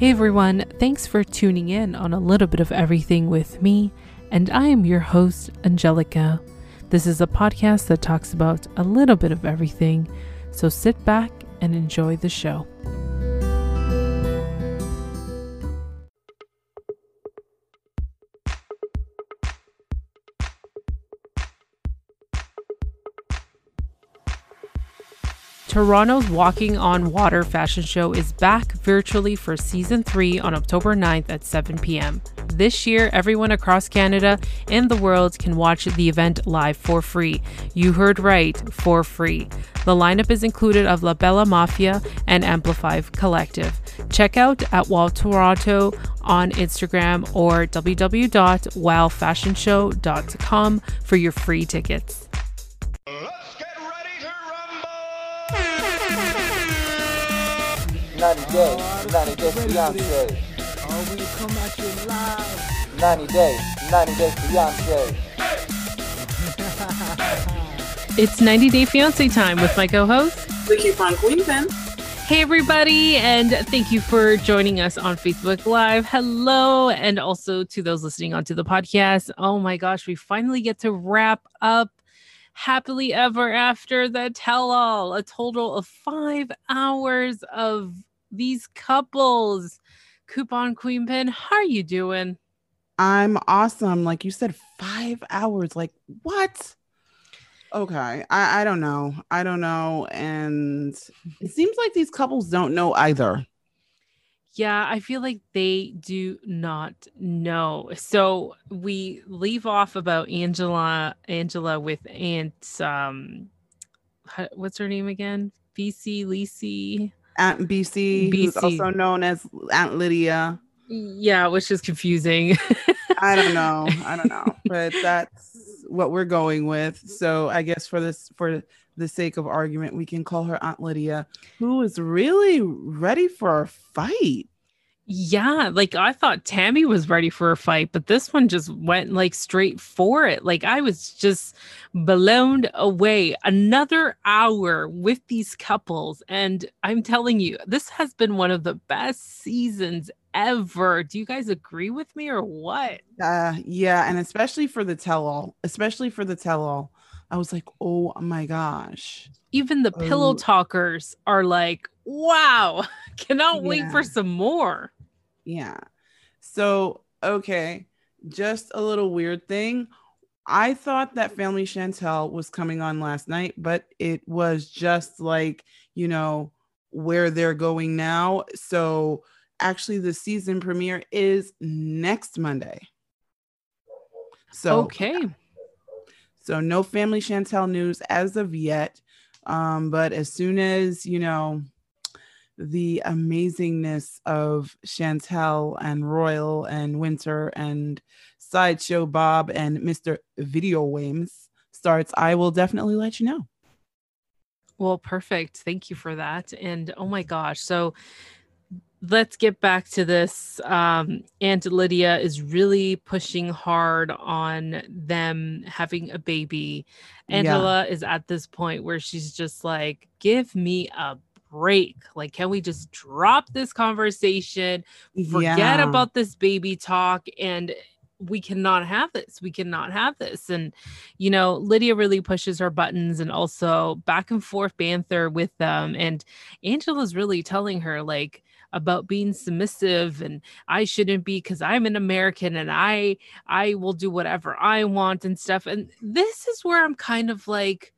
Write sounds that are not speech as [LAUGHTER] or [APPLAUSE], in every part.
Hey everyone, thanks for tuning in on a little bit of everything with me, and I am your host, Angelica. This is a podcast that talks about a little bit of everything, so sit back and enjoy the show. Toronto's Walking on Water fashion show is back virtually for season 3 on October 9th at 7 p.m. This year, everyone across Canada and the world can watch the event live for free. You heard right, for free. The lineup is included of Labella Mafia and Amplify Collective. Check out at Wow Toronto on Instagram or www.wowfashionshow.com for your free tickets. 90 days, 90 days Fiance. Oh, we come at you live. 90 days, 90 days Fiance. It's 90 Day Fiance time with my co host, the Coupon Queen Pin. Hey, everybody, and thank you for joining us on Facebook Live. Hello, and also to those listening onto the podcast. Oh my gosh, we finally get to wrap up happily ever after the tell all, a total of five hours of these couples. Coupon Queen Pin, how are you doing? I'm awesome. Like you said, five hours. Like what? Okay. I, I don't know. I don't know. And it seems like these couples don't know either. Yeah, I feel like they do not know. So we leave off about Angela, Angela with Aunt, um, what's her name again? BC Lisi. Aunt BC, BC. who's also known as Aunt Lydia. Yeah, which is confusing. [LAUGHS] I don't know. I don't know, but that's what we're going with. So I guess for this, for the sake of argument, we can call her Aunt Lydia, who is really ready for a fight. Yeah, like I thought Tammy was ready for a fight, but this one just went like straight for it. Like I was just blown away. Another hour with these couples. And I'm telling you, this has been one of the best seasons ever. Do you guys agree with me or what? Uh, yeah. And especially for the tell all, especially for the tell all, I was like, oh my gosh. Even the oh. pillow talkers are like, wow, [LAUGHS] cannot yeah. wait for some more. Yeah. So, okay, just a little weird thing. I thought that Family Chantel was coming on last night, but it was just like, you know, where they're going now. So, actually, the season premiere is next Monday. So, okay. So, no Family Chantel news as of yet. Um, but as soon as, you know, the amazingness of Chantel and Royal and Winter and Sideshow Bob and Mr. Video Wames starts, I will definitely let you know. Well, perfect. Thank you for that. And oh my gosh. So let's get back to this. Um, Aunt Lydia is really pushing hard on them having a baby. Angela yeah. is at this point where she's just like, give me a break. Like, can we just drop this conversation, forget yeah. about this baby talk, and we cannot have this. We cannot have this. And, you know, Lydia really pushes her buttons and also back and forth banter with them. And Angela's really telling her, like, about being submissive and I shouldn't be because I'm an American and I I will do whatever I want and stuff. And this is where I'm kind of like,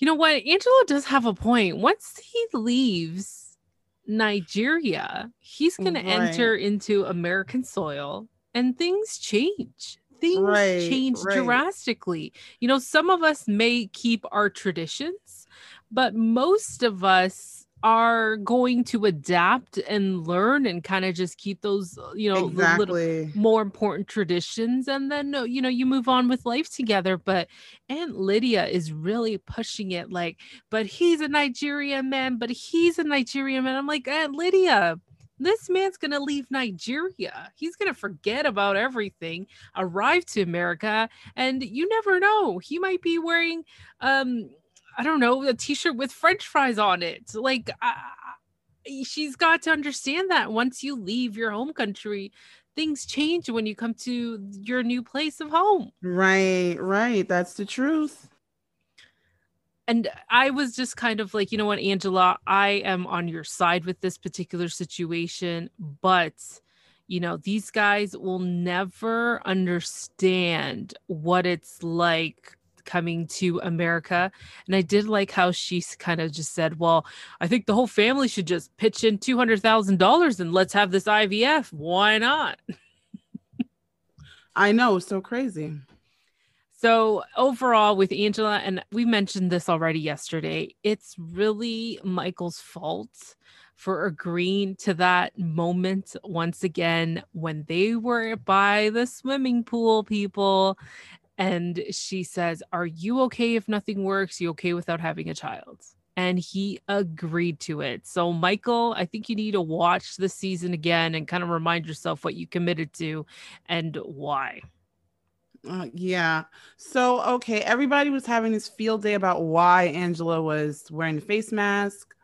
you know what? Angela does have a point. Once he leaves Nigeria, he's going right. to enter into American soil and things change. Things right, change right. drastically. You know, some of us may keep our traditions, but most of us are going to adapt and learn and kind of just keep those uh, you know exactly. little more important traditions and then you know you move on with life together but aunt lydia is really pushing it like but he's a nigerian man but he's a nigerian man i'm like aunt lydia this man's going to leave Nigeria. He's going to forget about everything, arrive to America, and you never know. He might be wearing um I don't know, a t-shirt with french fries on it. Like she's got to understand that once you leave your home country, things change when you come to your new place of home. Right, right. That's the truth. And I was just kind of like, you know what, Angela, I am on your side with this particular situation, but you know, these guys will never understand what it's like coming to America. And I did like how she kind of just said, Well, I think the whole family should just pitch in $200,000 and let's have this IVF. Why not? I know, so crazy. So, overall, with Angela, and we mentioned this already yesterday, it's really Michael's fault for agreeing to that moment once again when they were by the swimming pool, people. And she says, Are you okay if nothing works? You okay without having a child? And he agreed to it. So, Michael, I think you need to watch the season again and kind of remind yourself what you committed to and why. Uh, yeah. So, okay, everybody was having this field day about why Angela was wearing the face mask.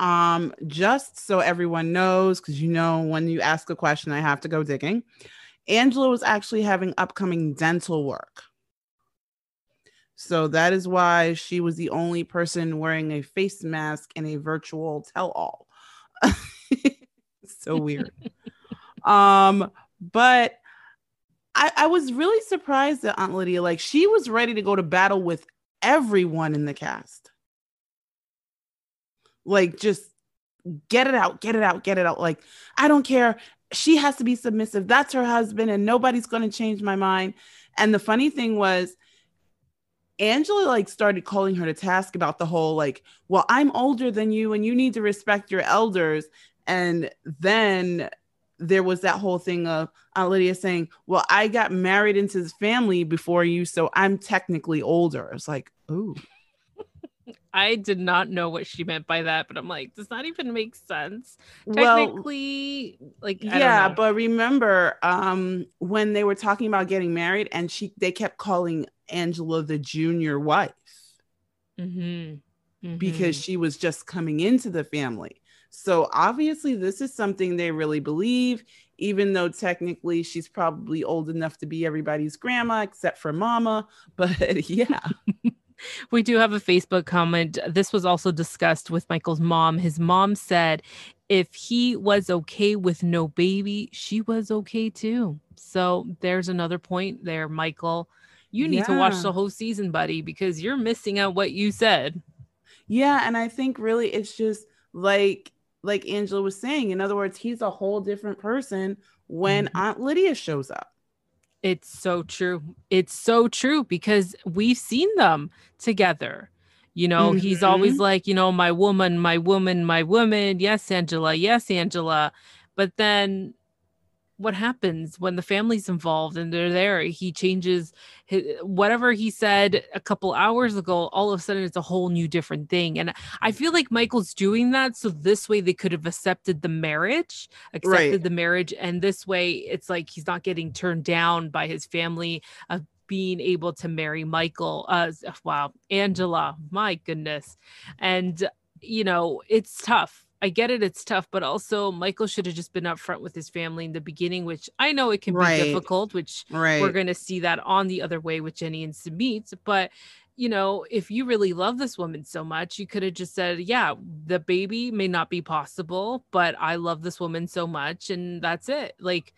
Um, just so everyone knows, because you know, when you ask a question, I have to go digging. Angela was actually having upcoming dental work. So that is why she was the only person wearing a face mask in a virtual tell all. [LAUGHS] so weird. um, but I, I was really surprised at Aunt Lydia. Like she was ready to go to battle with everyone in the cast. Like just get it out, get it out, get it out. Like I don't care. She has to be submissive. That's her husband, and nobody's going to change my mind. And the funny thing was, Angela like started calling her to task about the whole like, well, I'm older than you, and you need to respect your elders. And then there was that whole thing of Aunt Lydia saying, Well, I got married into this family before you, so I'm technically older. It's like, ooh. I did not know what she meant by that, but I'm like, does that even make sense? Technically, well, like yeah, but remember, um, when they were talking about getting married, and she they kept calling Angela the junior wife mm-hmm. Mm-hmm. because she was just coming into the family. So obviously, this is something they really believe, even though technically she's probably old enough to be everybody's grandma except for mama. [LAUGHS] But yeah. [LAUGHS] we do have a Facebook comment. This was also discussed with Michael's mom. His mom said if he was okay with no baby, she was okay too. So there's another point there, Michael. You need yeah. to watch the whole season, buddy, because you're missing out what you said. Yeah. And I think really it's just like like Angela was saying. In other words, he's a whole different person when mm-hmm. Aunt Lydia shows up. It's so true. It's so true because we've seen them together. You know, mm-hmm. he's always mm-hmm. like, you know, my woman, my woman, my woman. Yes, Angela. Yes, Angela. But then what happens when the family's involved and they're there he changes his, whatever he said a couple hours ago all of a sudden it's a whole new different thing and i feel like michael's doing that so this way they could have accepted the marriage accepted right. the marriage and this way it's like he's not getting turned down by his family of being able to marry michael uh wow angela my goodness and you know it's tough I get it, it's tough, but also Michael should have just been upfront with his family in the beginning, which I know it can right. be difficult, which right. we're going to see that on the other way with Jenny and Sumit. But, you know, if you really love this woman so much, you could have just said, yeah, the baby may not be possible, but I love this woman so much. And that's it. Like,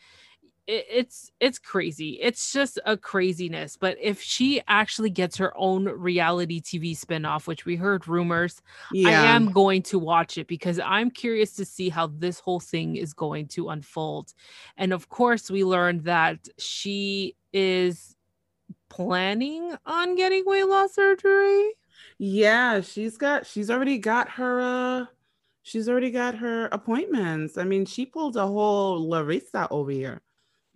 it, it's it's crazy. It's just a craziness. But if she actually gets her own reality TV spinoff, which we heard rumors, yeah. I am going to watch it because I'm curious to see how this whole thing is going to unfold. And of course, we learned that she is planning on getting weight loss surgery. Yeah, she's got she's already got her uh she's already got her appointments. I mean, she pulled a whole Larissa over here.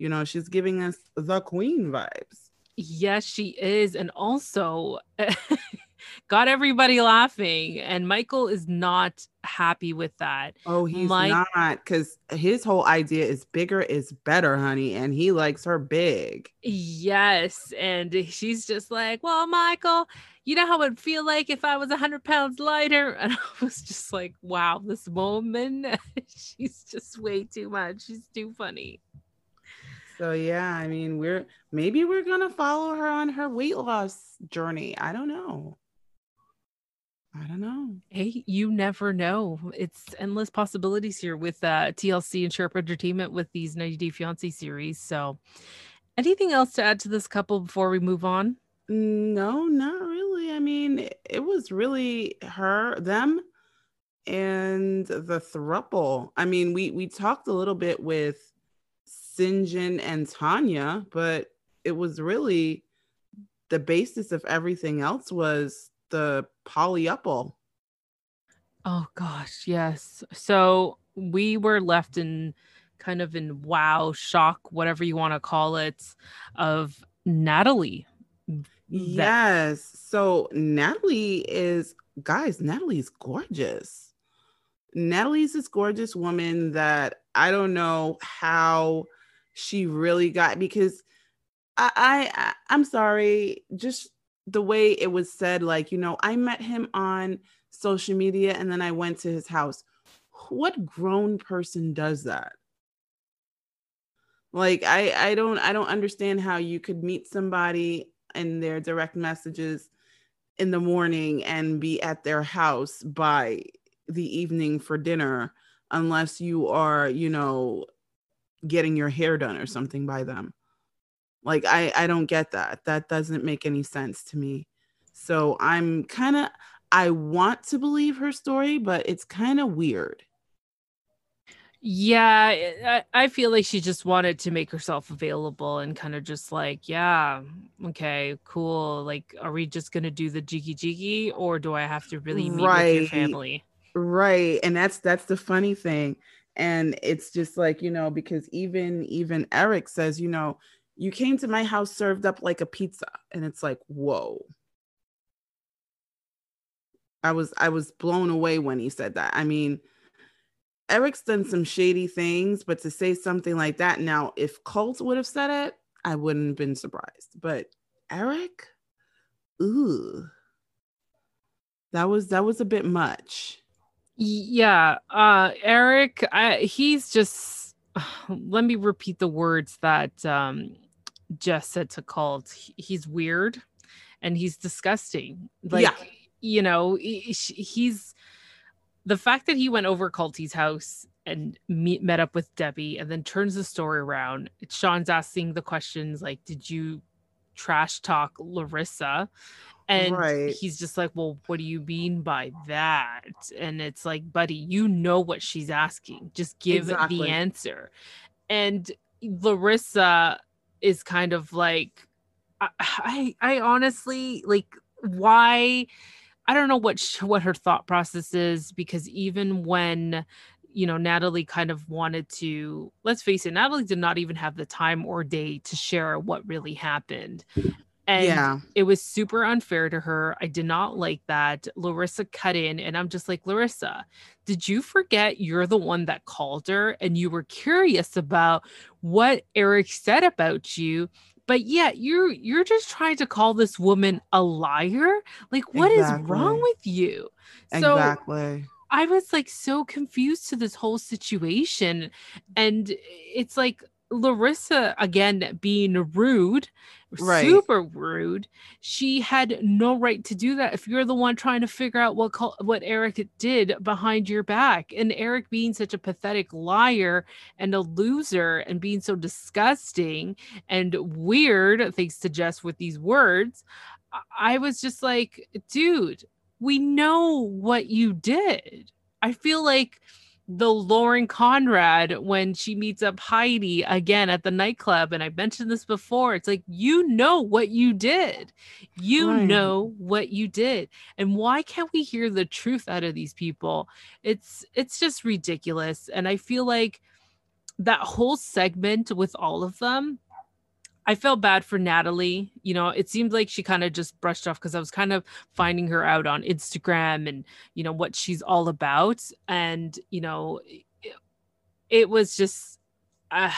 You know, she's giving us the queen vibes. Yes, she is. And also [LAUGHS] got everybody laughing. And Michael is not happy with that. Oh, he's Mike- not because his whole idea is bigger is better, honey. And he likes her big. Yes. And she's just like, well, Michael, you know how it'd feel like if I was a hundred pounds lighter. [LAUGHS] And I was just like, wow, this woman, [LAUGHS] she's just way too much. She's too funny. So yeah, I mean, we're maybe we're gonna follow her on her weight loss journey. I don't know. I don't know. Hey, you never know. It's endless possibilities here with uh, TLC and Sharp Entertainment with these 90 Day Fiance series. So, anything else to add to this couple before we move on? No, not really. I mean, it, it was really her, them, and the thruple. I mean, we we talked a little bit with Syngin and Tania, but it was really the basis of everything else was the polyuple. Oh gosh, yes. So we were left in kind of in wow, shock, whatever you want to call it, of Natalie. That- Yes. So Natalie is, guys, Natalie's gorgeous. Natalie's this gorgeous woman that I don't know how she really got because I, I I'm sorry, just the way it was said, like, you know, I met him on social media and then I went to his house. What grown person does that? Like I I don't I don't understand how you could meet somebody in their direct messages in the morning and be at their house by the evening for dinner unless you are, you know, getting your hair done or something by them. Like I I don't get that. That doesn't make any sense to me. So I'm kind of I want to believe her story, but it's kind of weird. Yeah, I, I feel like she just wanted to make herself available and kind of just like, yeah, okay, cool. Like, are we just gonna do the jiggy jiggy, or do I have to really meet with your Right. family? Right. And that's that's the funny thing. And it's just like, you know, because even even Eric says, you know, you came to my house served up like a pizza. And it's like, whoa. I was I was blown away when he said that. I mean, Eric's done some shady things, but to say something like that now, if Colt would have said it, I wouldn't have been surprised. But Eric, ooh, that was that was a bit much. Yeah, uh Eric, I, he's just [SIGHS] let me repeat the words that um Jess said to Colt. He- He's weird and he's disgusting. Like Yeah. you know, he's the fact that he went over Colty's house and meet, met up with Debbie and then turns the story around. Sean's asking the questions like, "Did you trash talk Larissa?" And Right. he's just like, Well, what do you mean by that? And it's like, Buddy, you know what she's asking. Just give Exactly. the answer. And Larissa is kind of like, I, I, I honestly like, why? I don't know what sh- what her thought process is because even when you know Natalie kind of wanted to let's face it Natalie did not even have the time or day to share what really happened and yeah. it was super unfair to her. I did not like that. Larissa cut in, and I'm just like, Larissa, did you forget you're the one that called her and you were curious about what Eric said about you? But yet you're you're just trying to call this woman a liar. Like, what is wrong with you? So exactly. I was like so confused to this whole situation. And it's like Larissa, again, being rude, Right. super rude. She had no right to do that if you're the one trying to figure out what col- what Eric did behind your back. And Eric being such a pathetic liar and a loser and being so disgusting and weird, thanks to Jess with these words. I was just like, dude, we know what you did. I feel like the Lauren Conrad when she meets up Heidi again at the nightclub, and I mentioned this before. It's like you know what you did, you Right. know what you did, and why can't we hear the truth out of these people? It's it's just ridiculous, and I feel like that whole segment with all of them I felt bad for Natalie. You know, it seemed like she kind of just brushed off because I was kind of finding her out on Instagram and, you know, what she's all about. And, you know, it, it was just, uh,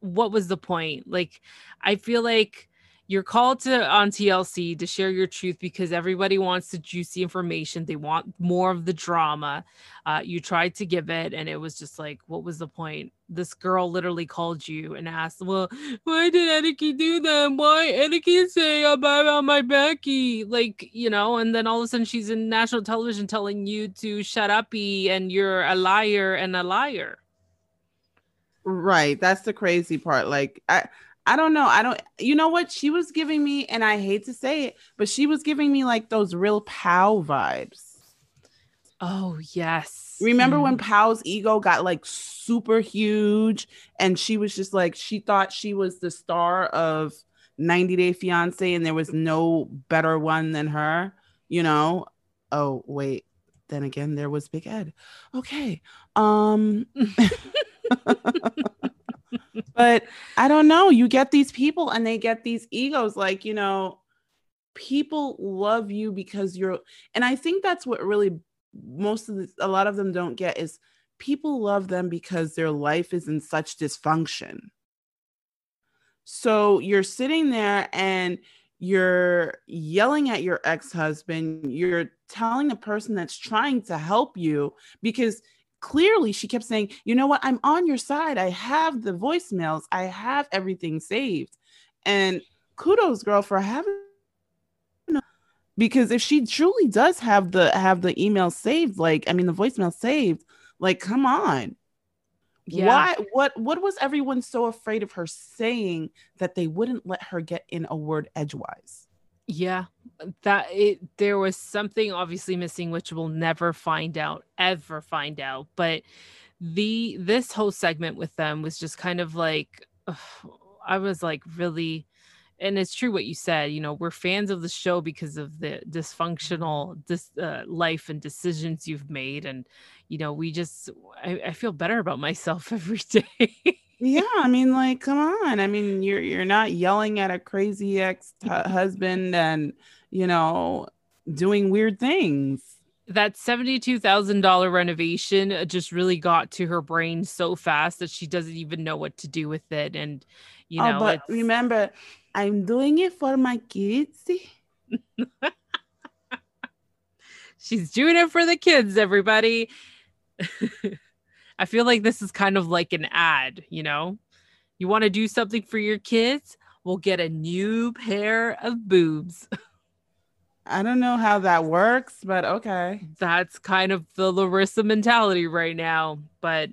what was the point? Like, I feel like you're called to on TLC to share your truth because everybody wants the juicy information. They want more of the drama. Uh, you tried to give it, and it was just like, what was the point? This girl literally called you and asked, "Well, why did Aniki do that? Why Aniki say about my Becky?" Like, you know, and then all of a sudden she's in national television telling you to shut up, and you're a liar and a liar. Right. That's the crazy part. Like, I I don't know. I don't, you know what? She was giving me, and I hate to say it, but she was giving me like those real Pow vibes. Oh, yes. Remember mm. when Pow's ego got like super huge and she was just like, she thought she was the star of 90 Day Fiance and there was no better one than her, you know? Oh, wait. Then again, there was Big Ed. Okay. Um, [LAUGHS] [LAUGHS] but I don't know. You get these people and they get these egos. Like, you know, people love you because you're, and I think that's what really most of the, a lot of them don't get is people love them because their life is in such dysfunction. So you're sitting there and you're yelling at your ex husband, you're telling the person that's trying to help you because clearly she kept saying, you know what, I'm on your side. I have the voicemails, I have everything saved. And kudos, girl, for having because if she truly does have the have the email saved, like I mean the voicemail saved, like come on. Yeah. Why what what was everyone so afraid of her saying that they wouldn't let her get in a word edgewise? Yeah, that it there was something obviously missing which we'll never find out, ever find out. But the this whole segment with them was just kind of like ugh, [SIGHS] I was like really and it's true what you said you know we're fans of the show because of the dysfunctional dis, uh, life and decisions you've made and you know we just I, I feel better about myself [LAUGHS] every day yeah i mean like come on i mean you're you're not yelling at a crazy ex husband and you know doing weird things that $72,000 renovation uh, just really got to her brain so fast that she doesn't even know what to do with it and you oh, know but remember I'm doing it for my kids. [LAUGHS] She's doing it for the kids, everybody. [LAUGHS] I feel like this is kind of like an ad, you know? You want to do something for your kids? We'll get a new pair of boobs. [LAUGHS] I don't know how that works, but okay. That's kind of the Larissa mentality right now. But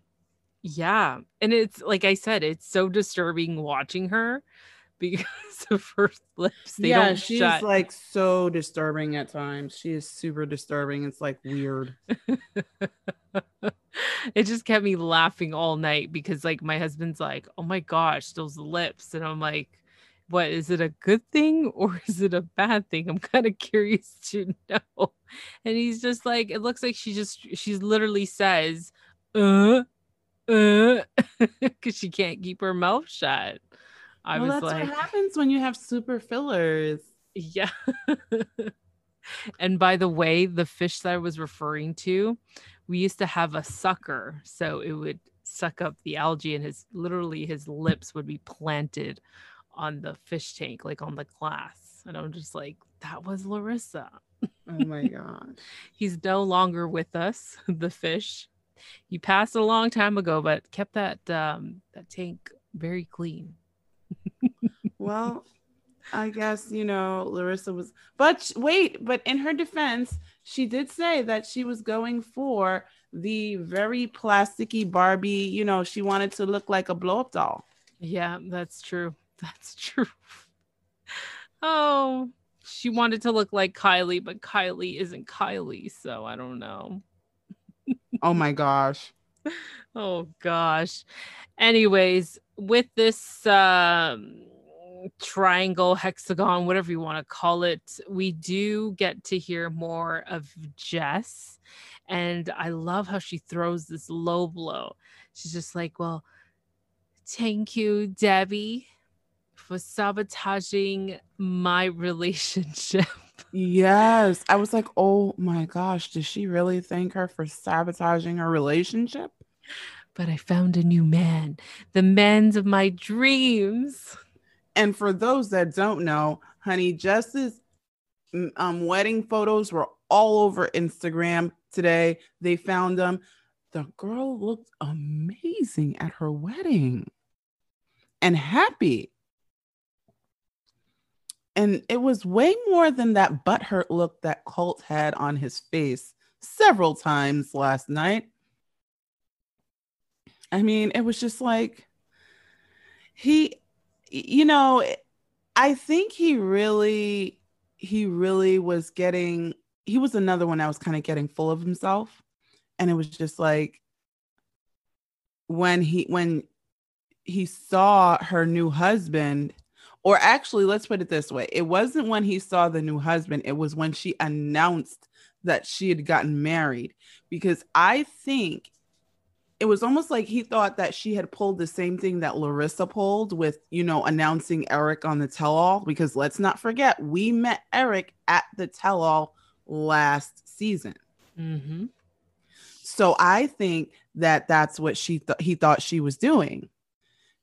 yeah. And it's like I said, it's so disturbing watching her [LAUGHS] because of her lips. They yeah, she's shut. like so disturbing at times. She is super disturbing. It's like weird. [LAUGHS] it just kept me laughing all night because like my husband's like, "Oh my gosh, those lips," and I'm like, "What is it a good thing [LAUGHS] or is it a bad thing?" I'm kind of curious [LAUGHS] to know. And he's just like, "It looks like she just she's literally says, uh." Uh, [LAUGHS] because she can't keep her mouth shut. I well, was that's like, what happens when you have super fillers. Yeah. and by the way, the fish that I was referring to, we used to have a sucker. So it would suck up the algae and his literally his lips would be planted on the fish tank, like on the glass. And I'm just like, that was Larissa. Oh my [LAUGHS] god. He's no longer with us, [LAUGHS] the fish. He passed a long time ago, but kept that um that tank very clean [LAUGHS] well, I guess, you know, Larissa was, but wait, but in her defense, she did say that she was going for the very plasticky Barbie, you know, she wanted to look like a blow up doll. Yeah, that's true. [LAUGHS] That's true. oh, she wanted to look like Kylie, but Kylie isn't Kylie, so I don't know. oh my gosh. [LAUGHS] Oh gosh. Anyways, with this um triangle, hexagon, whatever you want to call it, we do get to hear more of Jess. And I love how she throws this low blow. She's just like, Well, thank you, Debbie, for sabotaging my [LAUGHS] relationship. Yes. I was like, Oh my gosh, does she really thank her for sabotaging her relationship? But I found a new man, the man of my dreams And for those that don't know, honey, Jess's mm, um, wedding photos were all over Instagram today. They found them. The girl looked amazing at her wedding and happy. And it was way more than that butthurt look that Colt had on his face several times last night. I mean, it was just like he, you know, eh, I think he really, he really was getting, he was another one that was kind of getting full of himself. And it was just like when he, when he saw her new husband, or actually, let's put it this way it wasn't when he saw the new husband, it was when she announced that she had gotten married. Because I think it was almost like he thought that she had pulled the same thing that Larissa pulled with, you know, announcing Eric on the tell all. Because let's not forget, we met Eric at the tell all last season. Mm-hmm. So I think that that's what she thought he thought she was doing.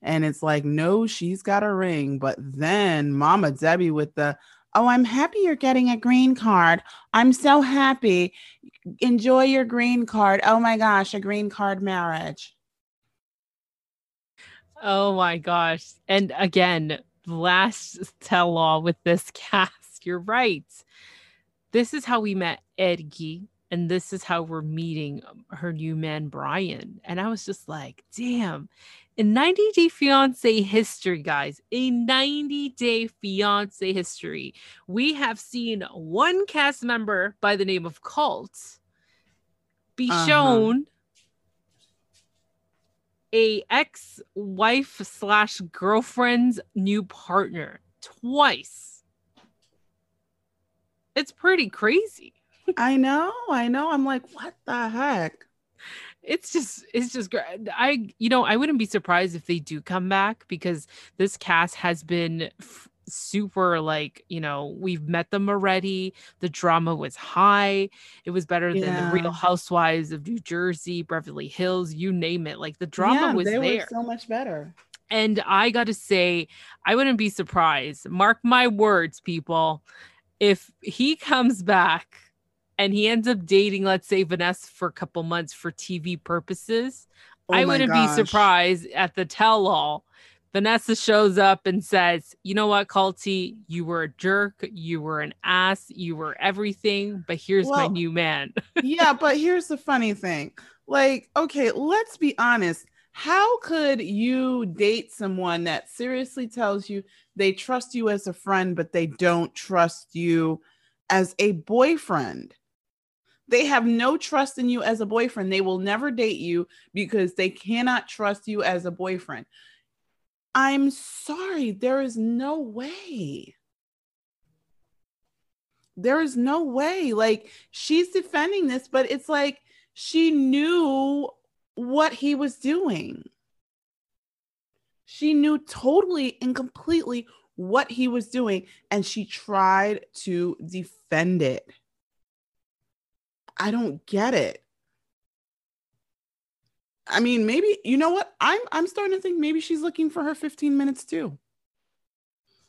And it's like, no, she's got a ring. But then Mama Debbie with the, oh, I'm happy you're getting a green card. I'm so happy. Enjoy your green card. Oh my gosh, a green card marriage. Oh my gosh. And again, last tell all with this [LAUGHS] cast. You're right. This is how we met Edgy, and this is how we're meeting her new man, Brian. And I was just like, damn. In 90 Day Fiance history, guys, a 90 Day Fiance history, we have seen one cast member by the name of Colt be Uh-huh. shown a ex-wife slash girlfriend's new partner twice. It's pretty crazy. I know, I know. I'm like, what the heck? It's just, it's just great. I, you know, I wouldn't be surprised if they do come back because this cast has been f- super like, you know, we've met them already. The drama was high. It was better than the Real Housewives of New Jersey, Beverly Hills, you name it. Like the drama Yeah, was they there. were so much better. And I got to say, I wouldn't be surprised. Mark my words, people. If he comes back and he ends up dating, let's say, Vanessa for a couple months for TV purposes, Oh I wouldn't gosh. be surprised at the tell all. Vanessa shows up and says, You know what, Colty? You were a jerk. You were an ass. You were everything. But here's my new man. [LAUGHS] yeah, but here's the funny thing. Like, okay, let's be honest. How could you date someone that seriously tells you they trust you as a friend, but they don't trust you as a boyfriend? They have no trust in you as a boyfriend. They will never date you because they cannot trust you as a boyfriend. I'm sorry, there is no way. There is no way. Like she's defending this, but it's like she knew what he was doing. She knew totally and completely what he was doing, and she tried to defend it. I don't get it. I mean, maybe you know what? I'm I'm starting to think maybe she's looking for her 15 minutes too.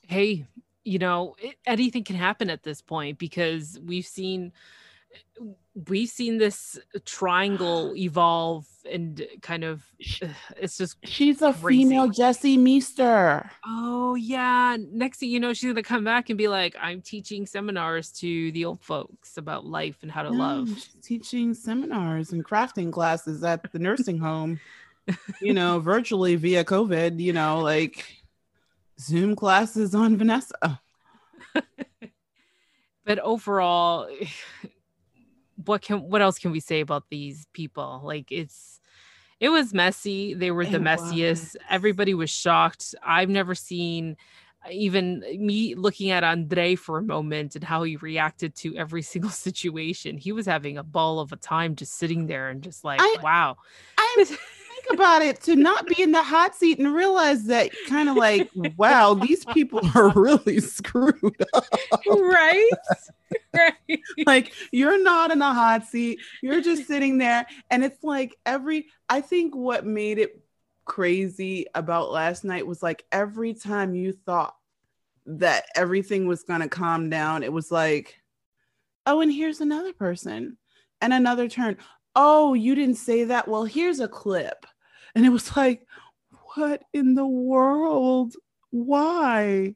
hey, you know, it, anything can happen at this point because we've seen we've seen this triangle evolve and kind of it's just She's a Crazy. female Jesse Meester. oh yeah next thing you know she's gonna come back and be like i'm teaching seminars to the old folks about life and how to love she's teaching seminars and crafting classes at the nursing home, you know, [LAUGHS] virtually via COVID, you know, like Zoom classes on Vanessa. [LAUGHS] but overall what can what else can we say about these people? Like it's it was messy. They were the It messiest. Was. everybody was shocked. I've never seen uh, even me looking at Andrei for a moment and how he reacted to every [LAUGHS] single situation. He was having a ball of a time just sitting there and just like I- wow. I [LAUGHS] think about it to not be in the hot seat and realize that kind of like, wow, these people [LAUGHS] are really screwed up. right right [LAUGHS] like you're not in a hot seat you're just sitting there and it's like every i think what made it crazy about last night was like every time you thought that everything was going to calm down, it was like, oh, and here's another person and another turn. Oh, you didn't say that. Well, here's a clip. And it was like, what in the world? Why?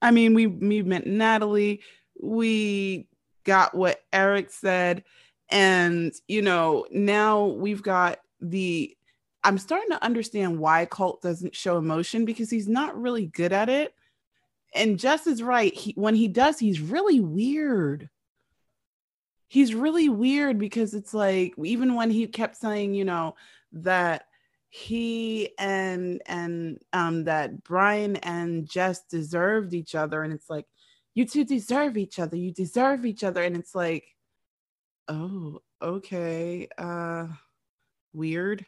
I mean, we, we met Natalie. We got what Eric said. And, you know, now we've got the I'm starting to understand why Colt doesn't show emotion because he's not really good at it. And Jess is right. He, when he does, he's really weird. He's really weird because it's like even when he kept saying, you know, that he and and um that Brian and Jess deserved each other, and it's like you two deserve each other. You deserve each other, and it's like, oh, okay, uh, weird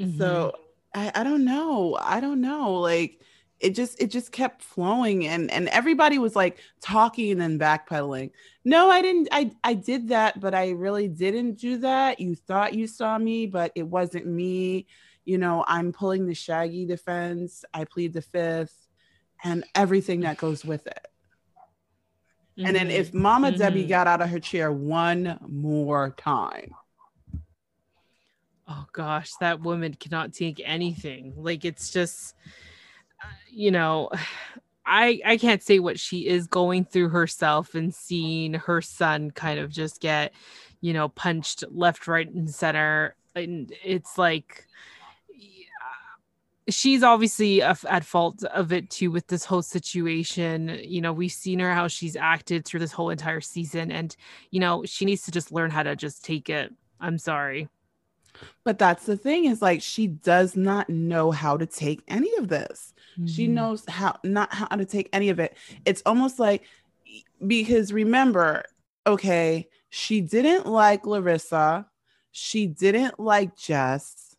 Mm-hmm. So I, I don't know. I don't know. Like it just it just kept flowing and and everybody was like talking and then backpedaling. No, I didn't I I did that, but I really didn't do that. You thought you saw me, but it wasn't me. You know, I'm pulling the shaggy defense. I plead the fifth and everything that goes with it. Mm-hmm. And then if Mama mm-hmm. Debbie got out of her chair one more time, oh gosh, that woman cannot take anything. Like it's just, you know, I I can't say what she is going through herself and seeing her son kind of just get, you know, punched left, right, and center, and it's like she's obviously at fault of it too with this whole situation. You know, we've seen her how she's acted through this whole entire season, and you know, she needs to just learn how to just take it. I'm sorry. But that's the thing is like she does not know how to take any of this. Mm-hmm. She knows how not how to take any of it. It's almost like because remember, okay, she didn't like Larissa. She didn't like Jess.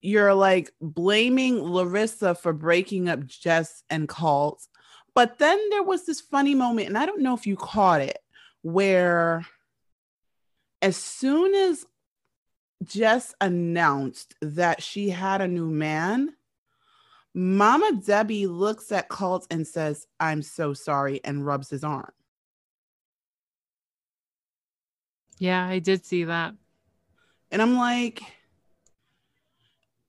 You're like blaming Larissa for breaking up Jess and Colt. But then there was this funny moment, and I don't know if you caught it, where as soon as Jess announced that she had a new man, Mama Debbie looks at Colt and says, I'm so sorry, and rubs his arm. Yeah, I did see that. And I'm like,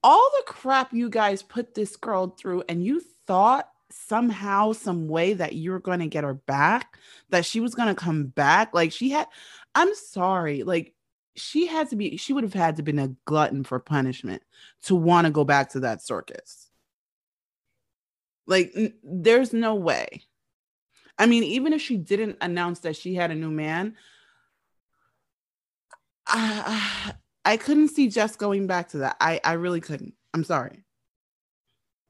all the crap you guys put this girl through, and you thought somehow, some way that you were going to get her back, that she was going to come back. Like, she had, I'm sorry. Like, she had to be she would have had to been a glutton for punishment to want to go back to that circus like n- there's no way i mean even if she didn't announce that she had a new man i i couldn't see jess going back to that i i really couldn't i'm sorry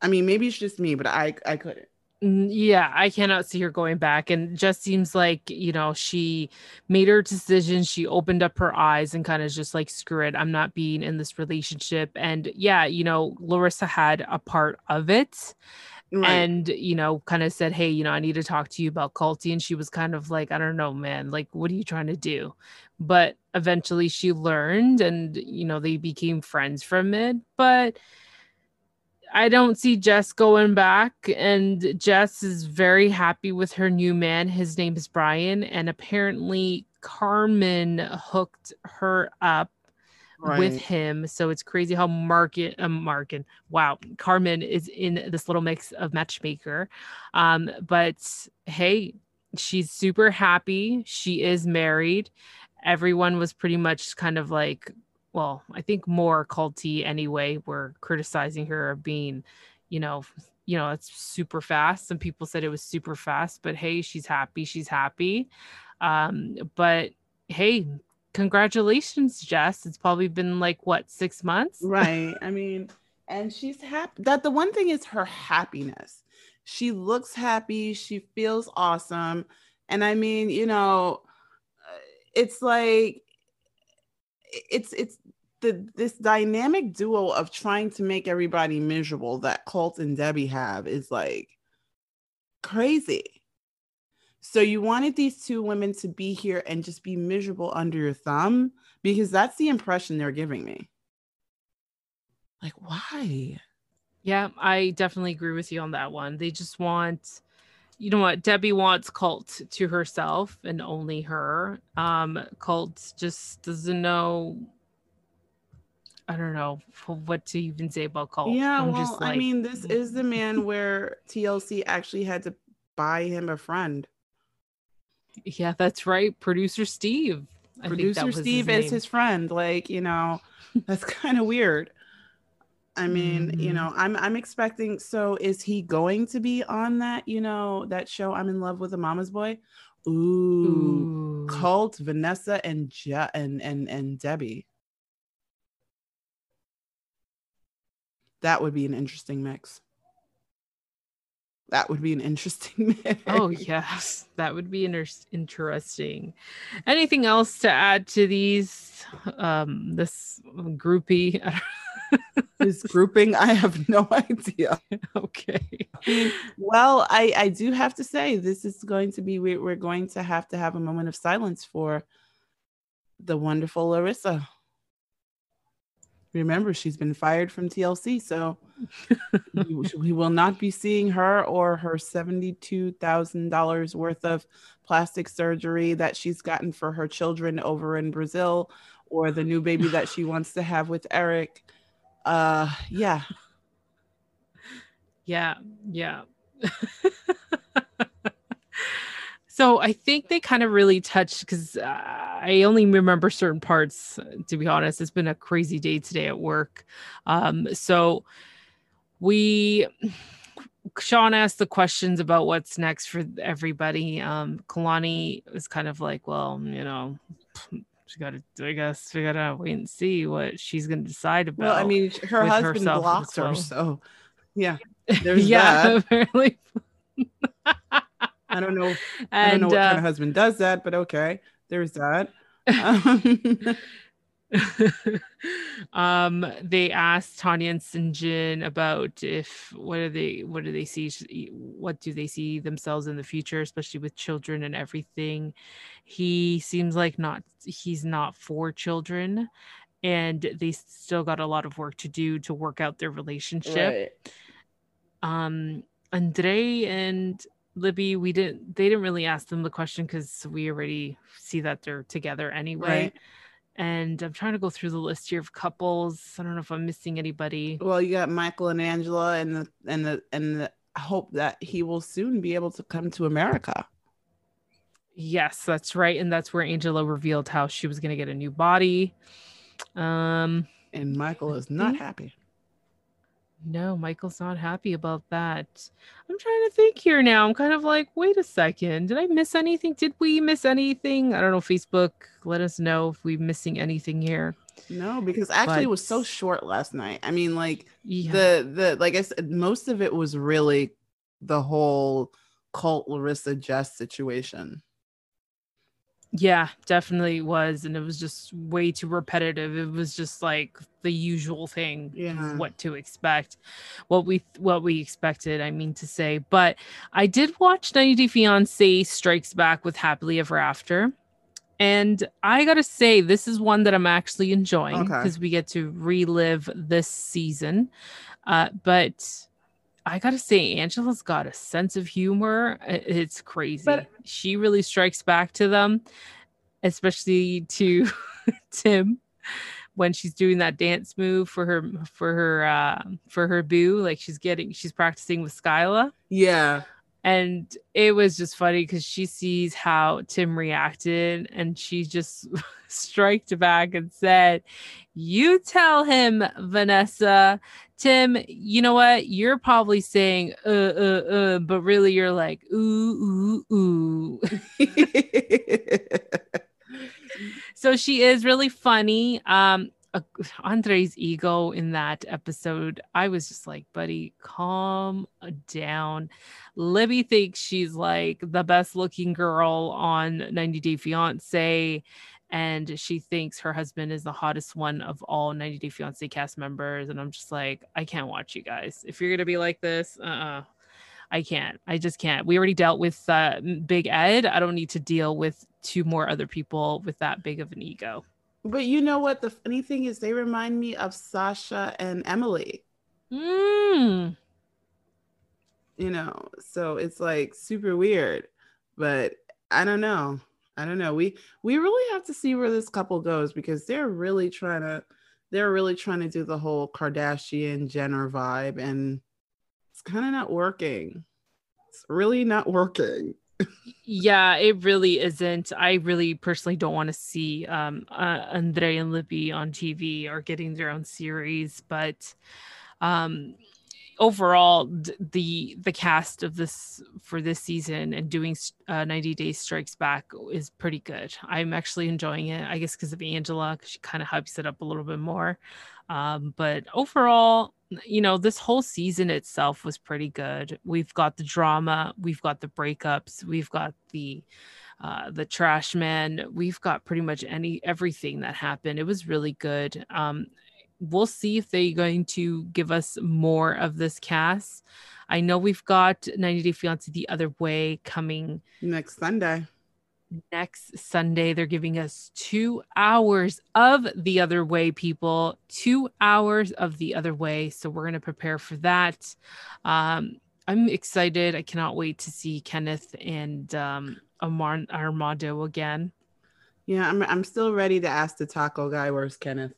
i mean maybe it's just me but i i couldn't yeah, I cannot see her going back. And just seems like, you know, she made her decision. She opened up her eyes and kind of just like, screw it, I'm not being in this relationship. And yeah, you know, Larissa had a part of it. Right. And, you know, kind of said, Hey, you know, I need to talk to you about Colty. And she was kind of like, I don't know, man, like, what are you trying to do? But eventually she learned and, you know, they became friends from it. But, I don't see Jess going back, and Jess is very happy with her new man. His name is Brian, and apparently Carmen hooked her up right. with him. So it's crazy how Markin, um, Markin, wow, Carmen is in this little mix of matchmaker. Um, but hey, she's super happy. She is married. Everyone was pretty much kind of like well, I think more Colty anyway, were criticizing her of being, you know, you know, it's super fast. Some people said it was super fast, but hey, she's happy. She's happy. Um, but hey, congratulations, Jess. It's probably been like what, six months? Right. I mean, and she's happy that the one thing is her happiness. She looks happy, she feels awesome. And I mean, you know, uh, it's like it's it's the this dynamic duo of trying to make everybody miserable that Colt and Debbie have is like crazy. So you wanted these two women to be here and just be miserable under your thumb because that's the impression they're giving me. Like, why? Yeah, I definitely agree with you on that one. They just want, you know what? Debbie wants Colt to herself and only her. Um, Colt just doesn't know. I don't know what to even say about Colt. Yeah, I'm well, just I mean, this is the man where TLC actually had to buy him a friend. Yeah, that's right. Producer Steve. I Producer Steve is his friend. Like, you know, [LAUGHS] that's kind of weird. I mean, you Mhm. know, I'm I'm expecting so is he going to be on that, you know, that show I'm in love with a mama's boy? Ooh, Ooh. Colt, Vanessa, and Je- and and and Debbie. That would be an interesting mix. That would be an interesting mix. [LAUGHS] Oh yes, that would be inter- interesting. Anything else to add to these? Um, this groupie. [LAUGHS] this grouping, I have [LAUGHS] no idea. okay. Well, I I do have to say this is going to be we, we're going to have to have a moment of silence for the wonderful Larissa. Remember, she's been fired from TLC, so [LAUGHS] we, will not be seeing her or her seventy-two thousand dollars worth of plastic surgery that she's gotten for her children over in Brazil, or the new baby that she [LAUGHS] wants to have with Eric. Uh, yeah, [LAUGHS] Yeah, yeah. So I think they kind of really touched because uh, I only remember certain parts. To be honest, it's been a crazy day today at work. Um, so we. Shaun asked the questions about what's next for everybody. Um, Kalani was kind of like, well, you know, she got to, I guess we got to wait and see what she's going to decide about. well, I mean, her husband blocked her, so yeah. [LAUGHS] There's yeah, [LAUGHS] apparently. [LAUGHS] I don't know. and I don't know what uh, kind of husband does that, but okay. There's that. Um, [LAUGHS] um they asked Tania and Syngin about if what do they what do they see what do they see themselves in the future especially with children and everything he seems like not he's not for children and they still got a lot of work to do to work out their relationship um Andrei and Libby we didn't they didn't really ask them the question because we already see that they're together anyway Right. and I'm trying to go through the list here of couples. I don't know if I'm missing anybody. Well, you got Michael and Angela, and the and the and the hope that he will soon be able to come to America. Yes, that's right. And that's where Angela revealed how she was going to get a new body. Um, And Michael is not happy. No, Michael's not happy about that. I'm trying to think here now. I'm kind of like, wait a second. Did I miss anything? Did we miss anything? I don't know. Facebook, let us know if we're missing anything here. No, because actually it was so short last night. I mean, like Yeah. the the like I said, most of it was really the whole Colt Larissa Jess situation. Yeah, definitely was. And it was just way too repetitive. It was just like the usual thing. Yeah. What to expect. What we what we expected, I mean to say. But I did watch 90 Day Fiance Strikes Back with Happily Ever After. And I gotta say, this is one that I'm actually enjoying Okay. because we get to relive this season. Uh, but I gotta say, Angela's got a sense of humor. It's crazy. But- she really strikes back to them, especially to [LAUGHS] Tim when she's doing that dance move for her for her uh for her boo. Like she's getting she's practicing with Skyla. Yeah. And it was just funny because she sees how Tim reacted and she just [LAUGHS] striked back and said, You tell him, Vanessa. Tim, you know what? You're probably saying uh uh uh, but really you're like ooh ooh ooh. [LAUGHS] [LAUGHS] so she is really funny. Um uh, Andrei's ego in that episode, I was just like, buddy, calm down. Libby thinks she's like the best looking girl on 90 Day Fiance. And she thinks her husband is the hottest one of all 90 Day Fiance cast members. And I'm just like, I can't watch you guys. If you're going to be like this, uh uh I can't. I just can't. We already dealt with uh, Big Ed. I don't need to deal with two more other people with that big of an ego. But you know what? The funny thing is, they remind me of Sasha and Emily. Mm. You know, so it's like super weird. But I don't know. I don't know. We we really have to see where this couple goes because they're really trying to they're really trying to do the whole Kardashian Jenner vibe and it's kind of not working. It's really not working. Yeah, it really isn't. I really personally don't want to see um uh, Andrei and Libby on TV or getting their own series, but um overall the the cast of this for this season and doing uh, 90 days strikes back is pretty good i'm actually enjoying it i guess because of angela because she kind of hypes it up a little bit more um, but overall you know this whole season itself was pretty good we've got the drama we've got the breakups we've got the uh, the trash man we've got pretty much any everything that happened it was really good um we'll see if they're going to give us more of this cast. I know we've got 90 Day Fiance the other way coming next Sunday. Next Sunday, they're giving us two hours of the other way, people. Two hours of the other way. So we're going to prepare for that. Um, I'm excited. I cannot wait to see Kenneth and um, Amar- Armando again. Yeah, I'm, I'm still ready to ask the taco guy, where's Kenneth?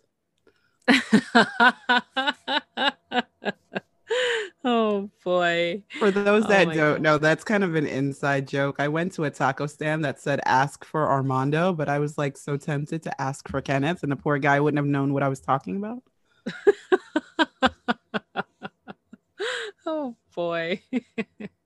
[LAUGHS] oh boy. For those oh that oh don't God. know, that's kind of an inside joke. I went to a taco stand that said ask for Armando, but I was like so tempted to ask for Kenneth, and the poor guy wouldn't have known what I was talking about. [LAUGHS] oh boy. [LAUGHS]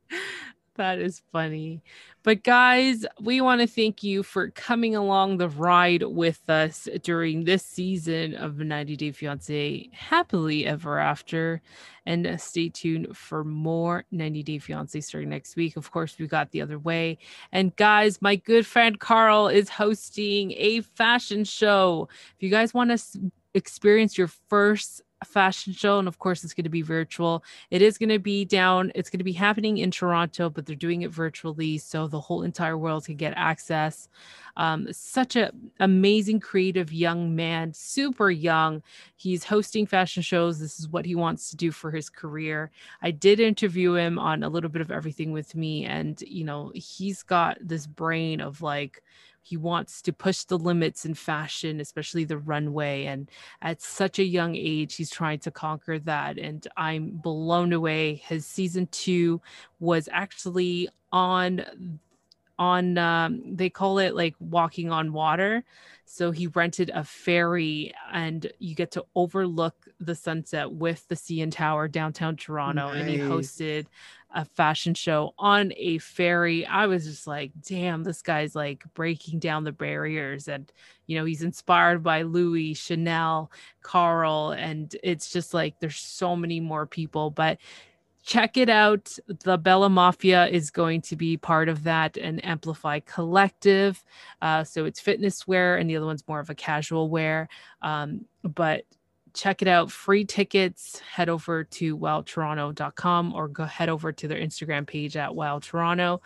that is funny. But guys, we want to thank you for coming along the ride with us during this season of 90 Day Fiance Happily Ever After. And uh, stay tuned for more 90 Day Fiance starting next week. Of course, we got the other way. And guys, my good friend Carl is hosting a fashion show. If you guys want to experience your first fashion show and of course it's going to be virtual. It is going to be down it's going to be happening in toronto but they're doing it virtually so the whole entire world can get access. Um, such a amazing creative young man super young. He's hosting fashion shows. This is what he wants to do for his career. I did interview him on a little bit of everything with me and you know he's got this brain of like he wants to push the limits in fashion especially the runway and at such a young age he's trying to conquer that and i'm blown away his season two was actually on on um, they call it like walking on water so he rented a ferry and you get to overlook the sunset with the CN Tower downtown Toronto nice. and he hosted a fashion show on a ferry. I was just like, damn, this guy's like breaking down the barriers. And, you know, he's inspired by Louis, Chanel, Carl. And it's just like there's so many more people. But check it out. Labella Mafia is going to be part of that and Amplify Collective. Uh, so it's fitness wear, and the other one's more of a casual wear. Um, but check it out. Free tickets. Head over to wowtoronto.com or go head over to their Instagram page at WOW Toronto.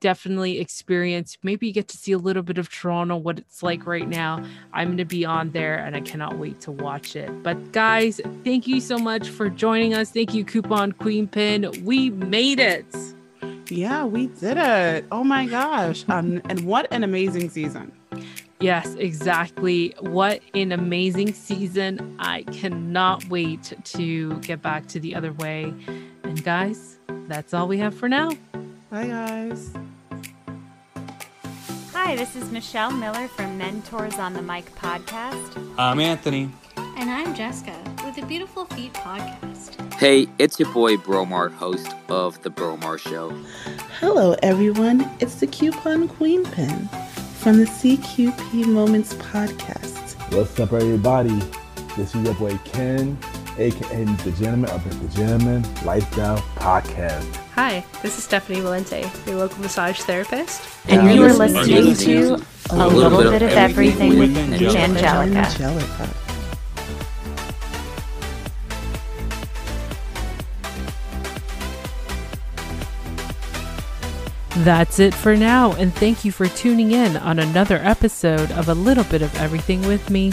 Definitely experience. Maybe you get to see a little bit of Toronto, what it's like right now. I'm going to be on there and I cannot wait to watch it. But guys, thank you so much for joining us. Thank you, Coupon Queen Pin. We made it. Yeah, we did it. Oh my gosh. Um, and what an amazing season. Yes, exactly. What an amazing season. I cannot wait to get back to the other way. And guys, that's all we have for now. Bye, guys. Hi, this is Michelle Miller from Mentors on the Mic podcast. I'm Anthony. And I'm Jessica with the Beautiful Feet podcast. Hey, it's your boy Bromar, host of The Bromar Show. Hello, everyone. It's the Coupon Queen Pin from the CQP Moments podcast. What's up, everybody? This is your boy Ken, aka the Gentleman of the Gentleman Lifestyle Podcast. Hi, this is Stephanie Valente, your local massage therapist. And, and you're, you're listening, listening to A Little, little Bit of Everything, everything with Angelica. Angelica. That's it for now, and thank you for tuning in on another episode of A Little Bit of Everything with me.